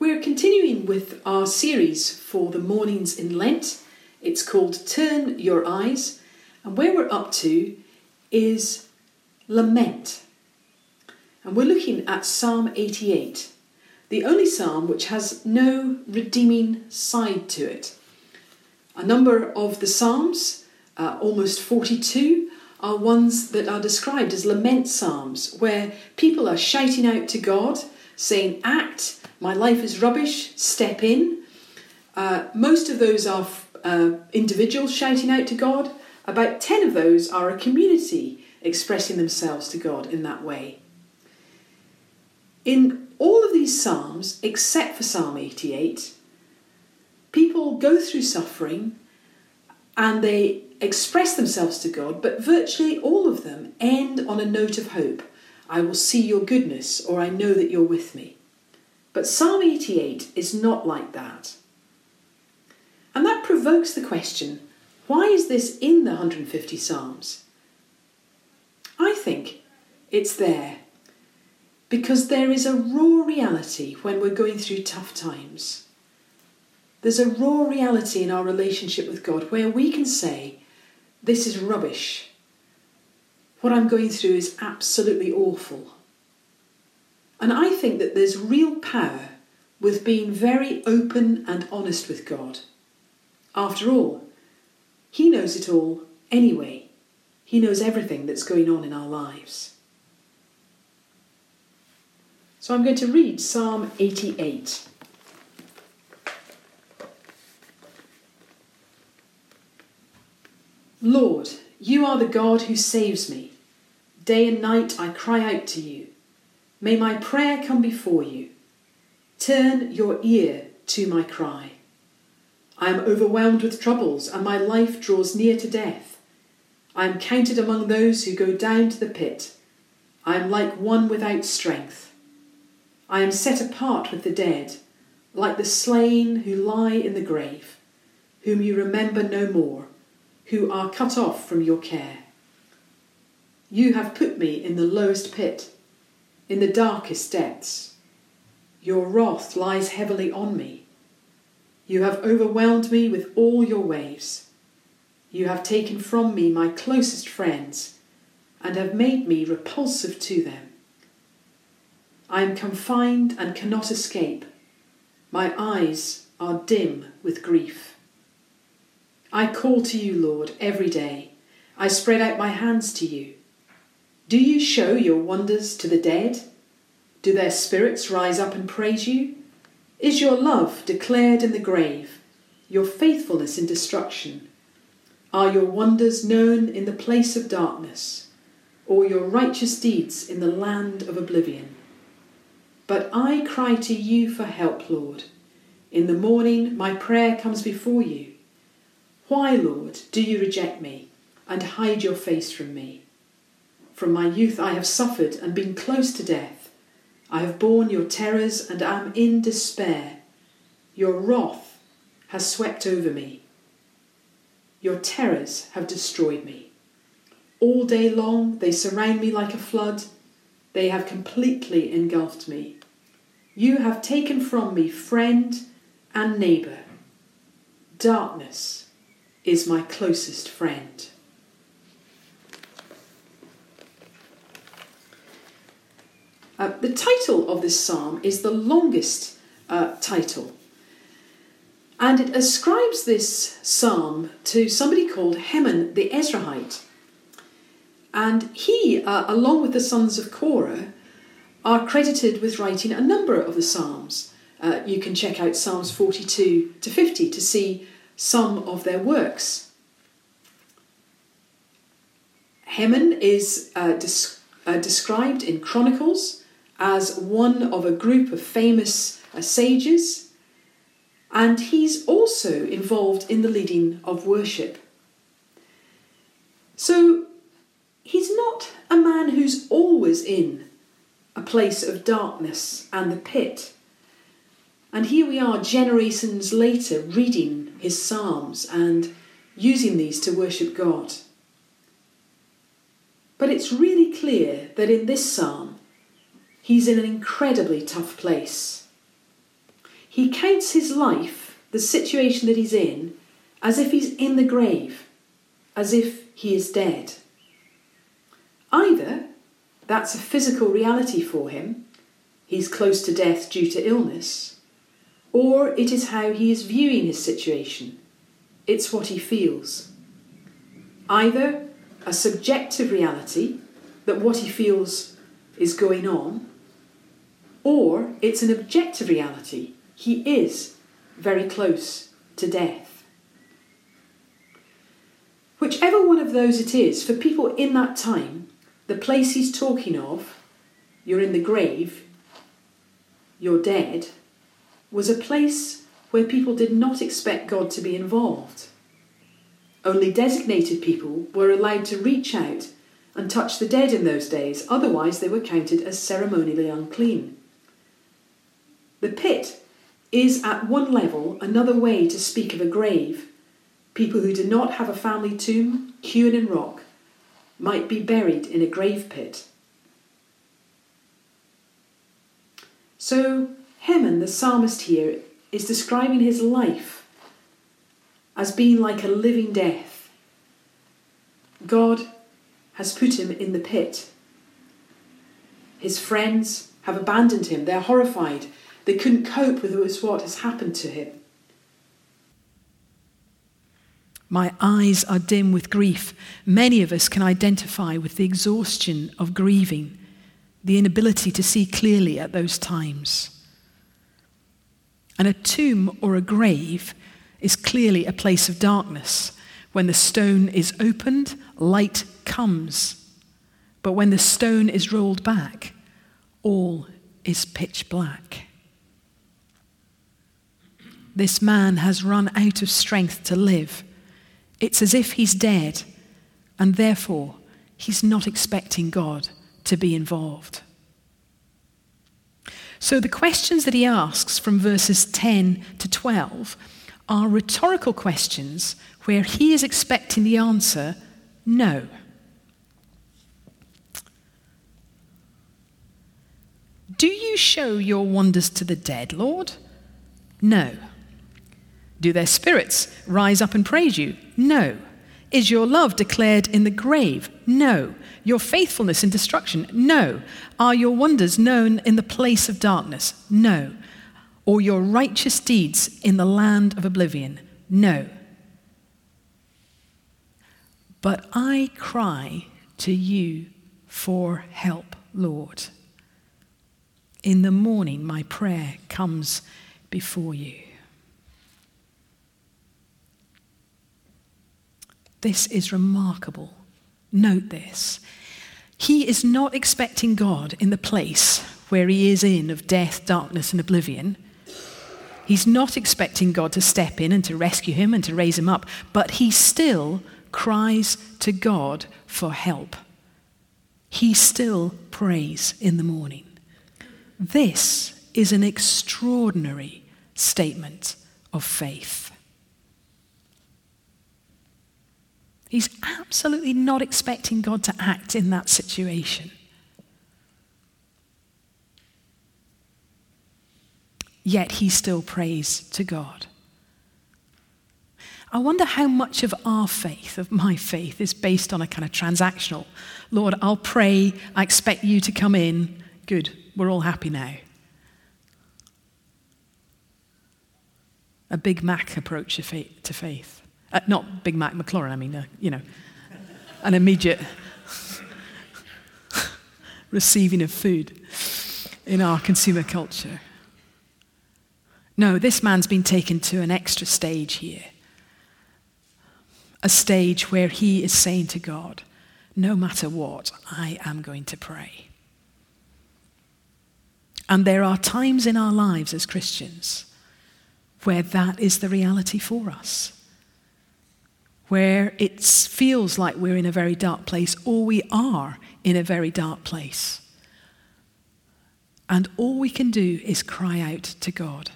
We're continuing with our series for the mornings in Lent. It's called Turn Your Eyes, and where we're up to is lament. And we're looking at Psalm 88, the only psalm which has no redeeming side to it. A number of the psalms, uh, almost 42, are ones that are described as lament psalms, where people are shouting out to God, saying, Act, my life is rubbish, step in. Uh, most of those are uh, individuals shouting out to God. About 10 of those are a community expressing themselves to God in that way. In all of these Psalms, except for Psalm 88, people go through suffering and they express themselves to God, but virtually all of them end on a note of hope. I will see your goodness, or I know that you're with me. But Psalm 88 is not like that. And that provokes the question why is this in the 150 Psalms? I think it's there because there is a raw reality when we're going through tough times. There's a raw reality in our relationship with God where we can say, This is rubbish. What I'm going through is absolutely awful. And I think that there's real power with being very open and honest with God. After all, He knows it all anyway. He knows everything that's going on in our lives. So I'm going to read Psalm 88. Lord, you are the God who saves me. Day and night I cry out to you. May my prayer come before you. Turn your ear to my cry. I am overwhelmed with troubles, and my life draws near to death. I am counted among those who go down to the pit. I am like one without strength. I am set apart with the dead, like the slain who lie in the grave, whom you remember no more, who are cut off from your care. You have put me in the lowest pit in the darkest depths. Your wrath lies heavily on me. You have overwhelmed me with all your waves. You have taken from me my closest friends and have made me repulsive to them. I am confined and cannot escape. My eyes are dim with grief. I call to you, Lord, every day. I spread out my hands to you. Do you show your wonders to the dead? Do their spirits rise up and praise you? Is your love declared in the grave, your faithfulness in destruction? Are your wonders known in the place of darkness, or your righteous deeds in the land of oblivion? But I cry to you for help, Lord. In the morning my prayer comes before you. Why, Lord, do you reject me and hide your face from me? From my youth I have suffered and been close to death. I have borne your terrors and am in despair. Your wrath has swept over me. Your terrors have destroyed me. All day long they surround me like a flood. They have completely engulfed me. You have taken from me friend and neighbour. Darkness is my closest friend. Uh, the title of this psalm is the longest uh, title, and it ascribes this psalm to somebody called Heman the Ezrahite. And he, uh, along with the sons of Korah, are credited with writing a number of the psalms. Uh, you can check out Psalms 42 to 50 to see some of their works. Heman is uh, uh, described in Chronicles as one of a group of famous uh, sages, and he's also involved in the leading of worship. So he's not a man who's always in a place of darkness and the pit. And here we are, generations later, reading his Psalms and using these to worship God. But it's really clear that in this psalm, he's in an incredibly tough place. he counts his life, the situation that he's in, as if he's in the grave, as if he is dead. Either that's a physical reality for him, he's close to death due to illness, or it is how he is viewing his situation, it's what he feels. Either a subjective reality that what he feels is going on, or it's an objective reality. He is very close to death. Whichever one of those it is, for people in that time, the place he's talking of, you're in the grave, you're dead, was a place where people did not expect God to be involved. Only designated people were allowed to reach out and touch the dead in those days, otherwise, they were counted as ceremonially unclean. The pit is, at one level, another way to speak of a grave. People who do not have a family tomb, hewn in rock, might be buried in a grave pit. So, Heman, the psalmist here, is describing his life as being like a living death. God has put him in the pit. His friends have abandoned him. They're horrified. They couldn't cope with what has happened to him. My eyes are dim with grief. Many of us can identify with the exhaustion of grieving, the inability to see clearly at those times. And a tomb or a grave is clearly a place of darkness. When the stone is opened, light comes. But when the stone is rolled back, all is pitch black. This man has run out of strength to live. It's as if he's dead, and therefore he's not expecting God to be involved. So the questions that he asks from verses 10 to 12 are rhetorical questions where he is expecting the answer no. Do you show your wonders to the dead, Lord? No. Do their spirits rise up and praise you? No. Is your love declared in the grave? No. Your faithfulness in destruction? No. Are your wonders known in the place of darkness? No. Or your righteous deeds in the land of oblivion? No. But I cry to you for help, Lord. In the morning, my prayer comes before you. This is remarkable. Note this. He is not expecting God in the place where he is in of death, darkness, and oblivion. He's not expecting God to step in and to rescue him and to raise him up, but he still cries to God for help. He still prays in the morning. This is an extraordinary statement of faith. He's absolutely not expecting God to act in that situation. Yet he still prays to God. I wonder how much of our faith, of my faith, is based on a kind of transactional. Lord, I'll pray, I expect you to come in. Good, we're all happy now. A Big Mac approach to faith. Uh, not Big Mac McLaurin, I mean, uh, you know, an immediate receiving of food in our consumer culture. No, this man's been taken to an extra stage here a stage where he is saying to God, no matter what, I am going to pray. And there are times in our lives as Christians where that is the reality for us. Where it feels like we're in a very dark place, or we are in a very dark place. And all we can do is cry out to God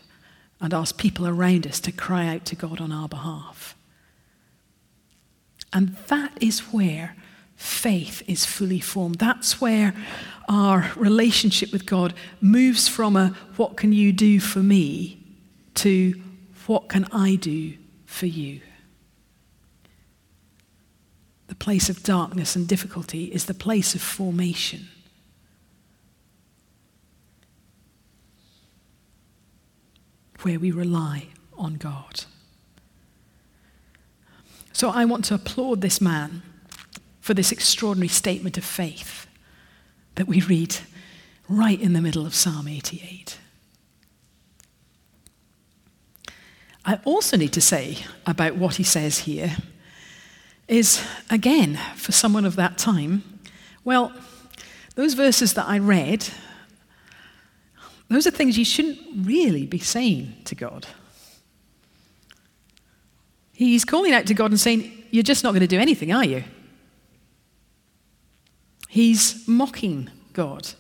and ask people around us to cry out to God on our behalf. And that is where faith is fully formed. That's where our relationship with God moves from a what can you do for me to what can I do for you? Place of darkness and difficulty is the place of formation. Where we rely on God. So I want to applaud this man for this extraordinary statement of faith that we read right in the middle of Psalm 88. I also need to say about what he says here is, again, for someone of that time, well, those verses that I read, those are things you shouldn't really be saying to God. He's calling out to God and saying, You're just not going to do anything, are you? He's mocking God.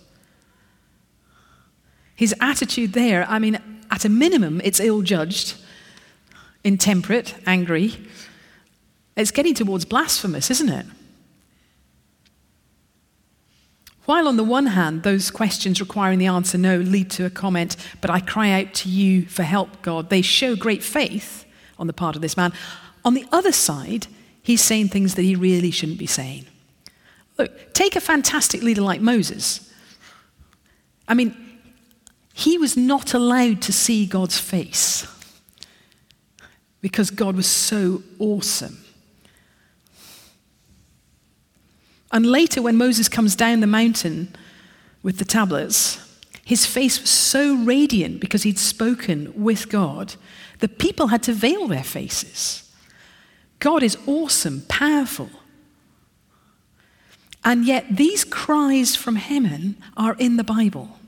His attitude there, I mean, at a minimum, it's ill judged, intemperate, angry. It's getting towards blasphemous, isn't it? While on the one hand, those questions requiring the answer no lead to a comment, but I cry out to you for help, God, they show great faith on the part of this man. On the other side, he's saying things that he really shouldn't be saying. Look, take a fantastic leader like Moses. I mean, he was not allowed to see God's face because God was so awesome. And later, when Moses comes down the mountain with the tablets, his face was so radiant because he'd spoken with God, the people had to veil their faces. God is awesome, powerful. And yet, these cries from Heman are in the Bible.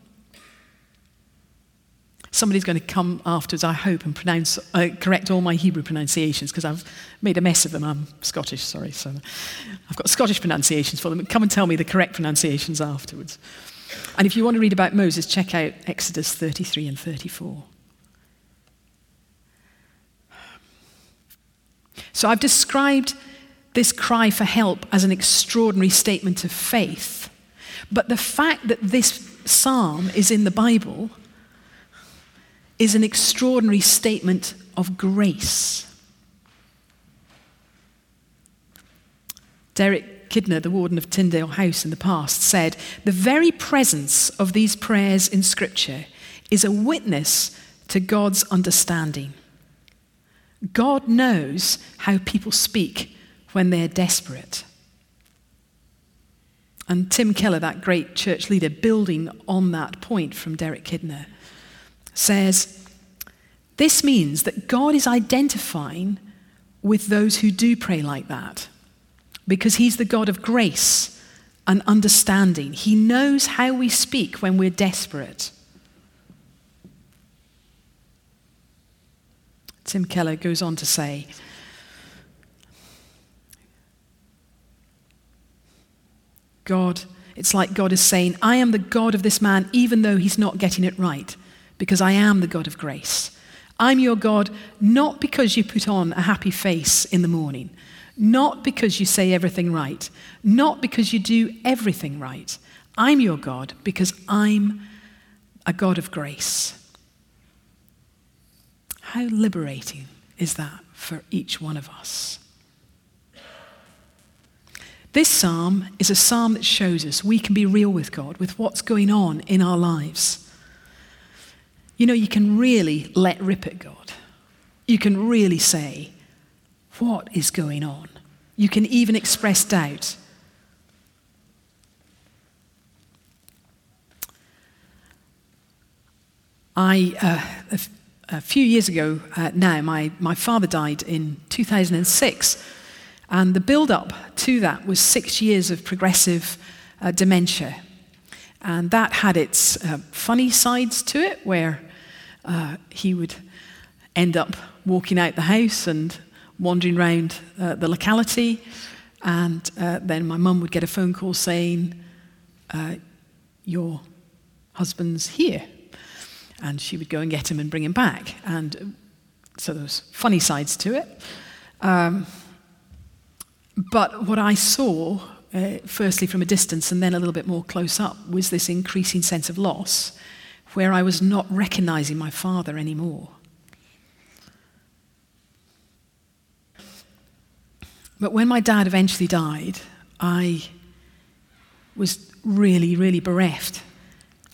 Somebody's going to come afterwards, I hope, and pronounce, uh, correct all my Hebrew pronunciations because I've made a mess of them. I'm Scottish, sorry. So I've got Scottish pronunciations for them. Come and tell me the correct pronunciations afterwards. And if you want to read about Moses, check out Exodus 33 and 34. So I've described this cry for help as an extraordinary statement of faith. But the fact that this psalm is in the Bible is an extraordinary statement of grace. Derek Kidner, the warden of Tyndale House in the past, said the very presence of these prayers in Scripture is a witness to God's understanding. God knows how people speak when they're desperate. And Tim Keller, that great church leader, building on that point from Derek Kidner, says this means that God is identifying with those who do pray like that because He's the God of grace and understanding. He knows how we speak when we're desperate. Tim Keller goes on to say, God, it's like God is saying, I am the God of this man, even though he's not getting it right because I am the God of grace. I'm your God not because you put on a happy face in the morning, not because you say everything right, not because you do everything right. I'm your God because I'm a God of grace. How liberating is that for each one of us? This psalm is a psalm that shows us we can be real with God, with what's going on in our lives. You know, you can really let rip at God. You can really say, What is going on? You can even express doubt. I, uh, a, few years ago uh, now, my, my father died in 2006. And the build up to that was six years of progressive uh, dementia. And that had its uh, funny sides to it, where uh, he would end up walking out the house and wandering around uh, the locality. And uh, then my mum would get a phone call saying, uh, Your husband's here. And she would go and get him and bring him back. And uh, so there was funny sides to it. Um, but what I saw uh, firstly from a distance and then a little bit more close up, was this increasing sense of loss where I was not recognizing my father anymore. But when my dad eventually died, I was really, really bereft.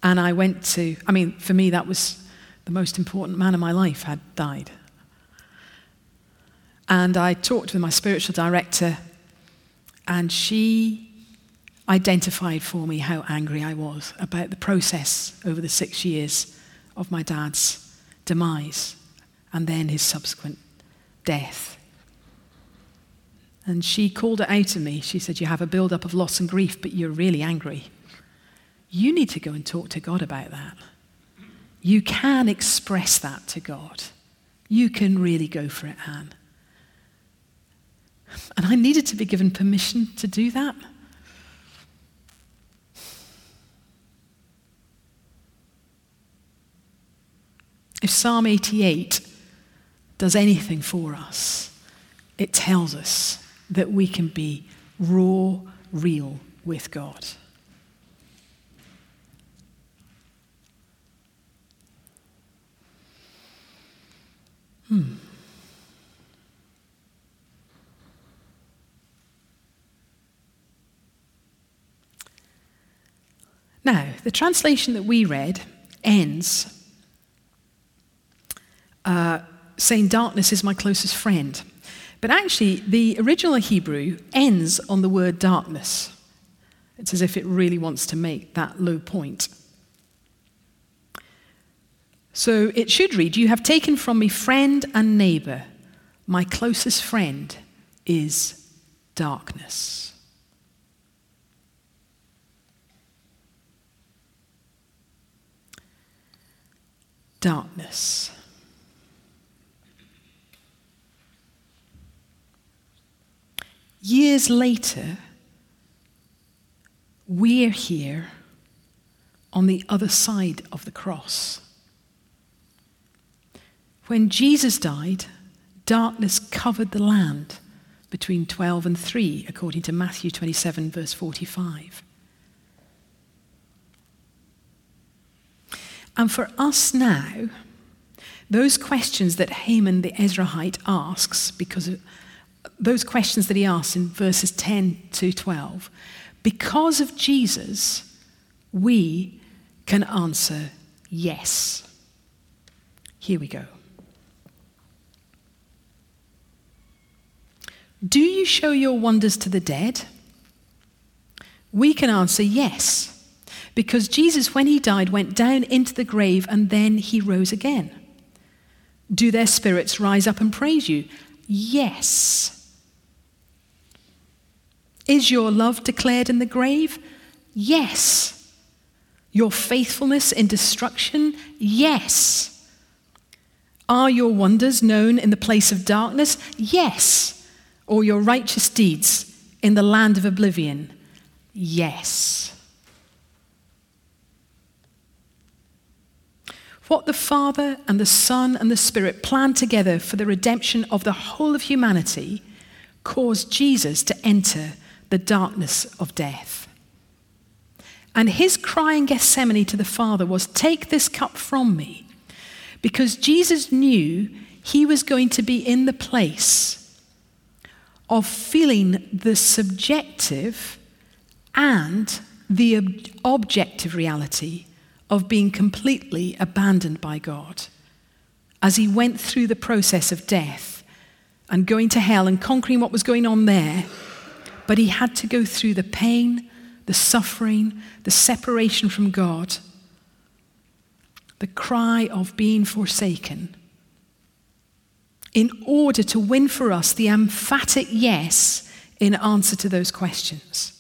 And I went to, I mean, for me, that was the most important man in my life had died. And I talked with my spiritual director, and she identified for me how angry I was about the process over the six years of my dad's demise and then his subsequent death. And she called it out to me. She said, You have a build-up of loss and grief, but you're really angry. You need to go and talk to God about that. You can express that to God. You can really go for it, Anne. And I needed to be given permission to do that. If Psalm 88 does anything for us, it tells us that we can be raw, real with God. Hmm. Now, the translation that we read ends uh, saying, Darkness is my closest friend. But actually, the original Hebrew ends on the word darkness. It's as if it really wants to make that low point. So it should read You have taken from me friend and neighbor. My closest friend is darkness. Darkness. Years later, we're here on the other side of the cross. When Jesus died, darkness covered the land between 12 and 3, according to Matthew 27, verse 45. And for us now, those questions that Haman the Ezrahite asks, because of those questions that he asks in verses 10 to 12, because of Jesus, we can answer yes. Here we go. Do you show your wonders to the dead? We can answer yes, because Jesus, when he died, went down into the grave and then he rose again. Do their spirits rise up and praise you? Yes. Is your love declared in the grave? Yes. Your faithfulness in destruction? Yes. Are your wonders known in the place of darkness? Yes. Or your righteous deeds in the land of oblivion? Yes. What the Father and the Son and the Spirit planned together for the redemption of the whole of humanity caused Jesus to enter the darkness of death. And his cry in Gethsemane to the Father was, Take this cup from me. Because Jesus knew he was going to be in the place of feeling the subjective and the ob- objective reality of being completely abandoned by God as he went through the process of death and going to hell and conquering what was going on there. But he had to go through the pain, the suffering, the separation from God, the cry of being forsaken, in order to win for us the emphatic yes in answer to those questions.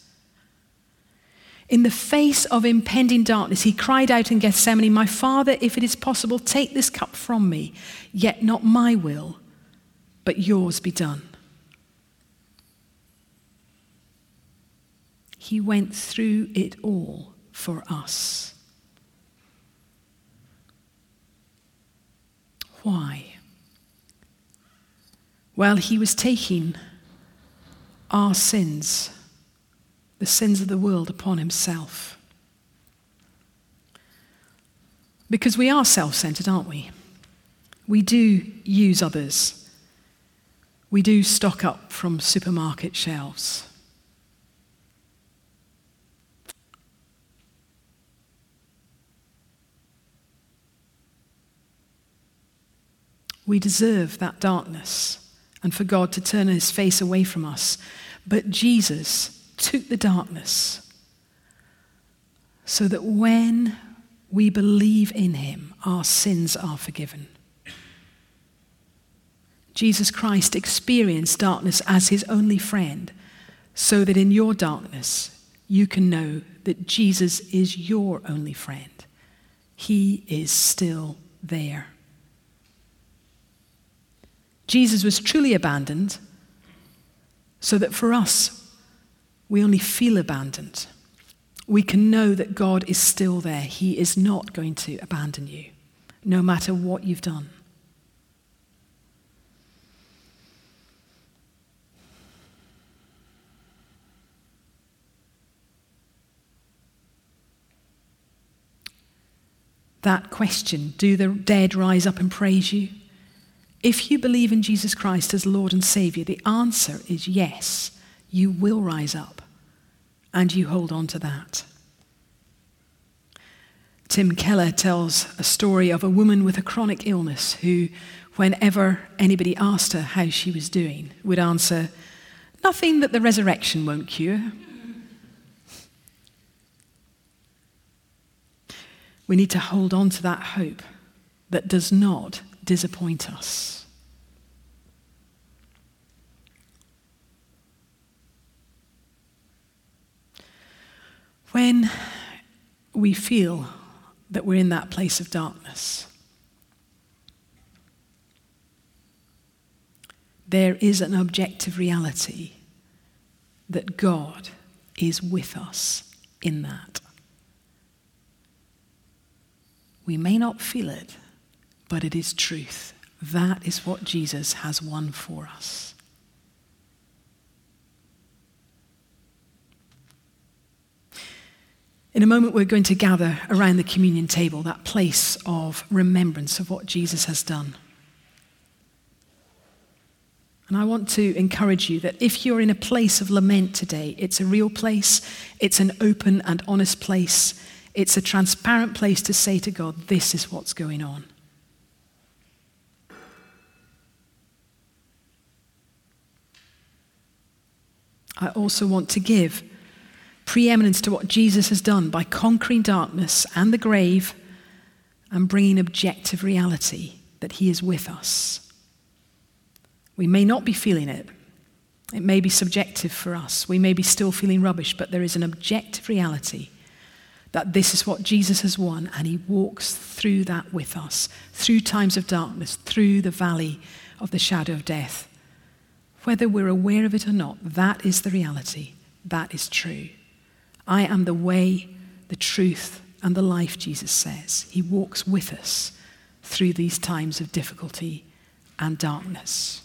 In the face of impending darkness, he cried out in Gethsemane, My Father, if it is possible, take this cup from me, yet not my will, but yours be done. He went through it all for us. Why? Well, he was taking our sins the sins of the world upon himself. Because we are self centered, aren't we? We do use others. We do stock up from supermarket shelves. We deserve that darkness and for God to turn his face away from us. But Jesus took the darkness so that when we believe in him, our sins are forgiven. Jesus Christ experienced darkness as his only friend, so that in your darkness you can know that Jesus is your only friend. He is still there. Jesus was truly abandoned, so that for us, we only feel abandoned. We can know that God is still there. He is not going to abandon you, no matter what you've done. That question do the dead rise up and praise you? If you believe in Jesus Christ as Lord and Savior, the answer is yes, you will rise up and you hold on to that. Tim Keller tells a story of a woman with a chronic illness who, whenever anybody asked her how she was doing, would answer, Nothing that the resurrection won't cure. We need to hold on to that hope that does not disappoint us. When we feel that we're in that place of darkness, there is an objective reality that God is with us in that. We may not feel it, but it is truth. That is what Jesus has won for us. In a moment, we're going to gather around the communion table, that place of remembrance of what Jesus has done. And I want to encourage you that if you're in a place of lament today, it's a real place, it's an open and honest place, it's a transparent place to say to God, This is what's going on. I also want to give preeminence to what Jesus has done by conquering darkness and the grave and bringing objective reality that he is with us. We may not be feeling it. It may be subjective for us. We may be still feeling rubbish, but there is an objective reality that this is what Jesus has won, and he walks through that with us, through times of darkness, through the valley of the shadow of death. Whether we're aware of it or not, that is the reality. That is true. I am the way, the truth, and the life, Jesus says. He walks with us through these times of difficulty and darkness.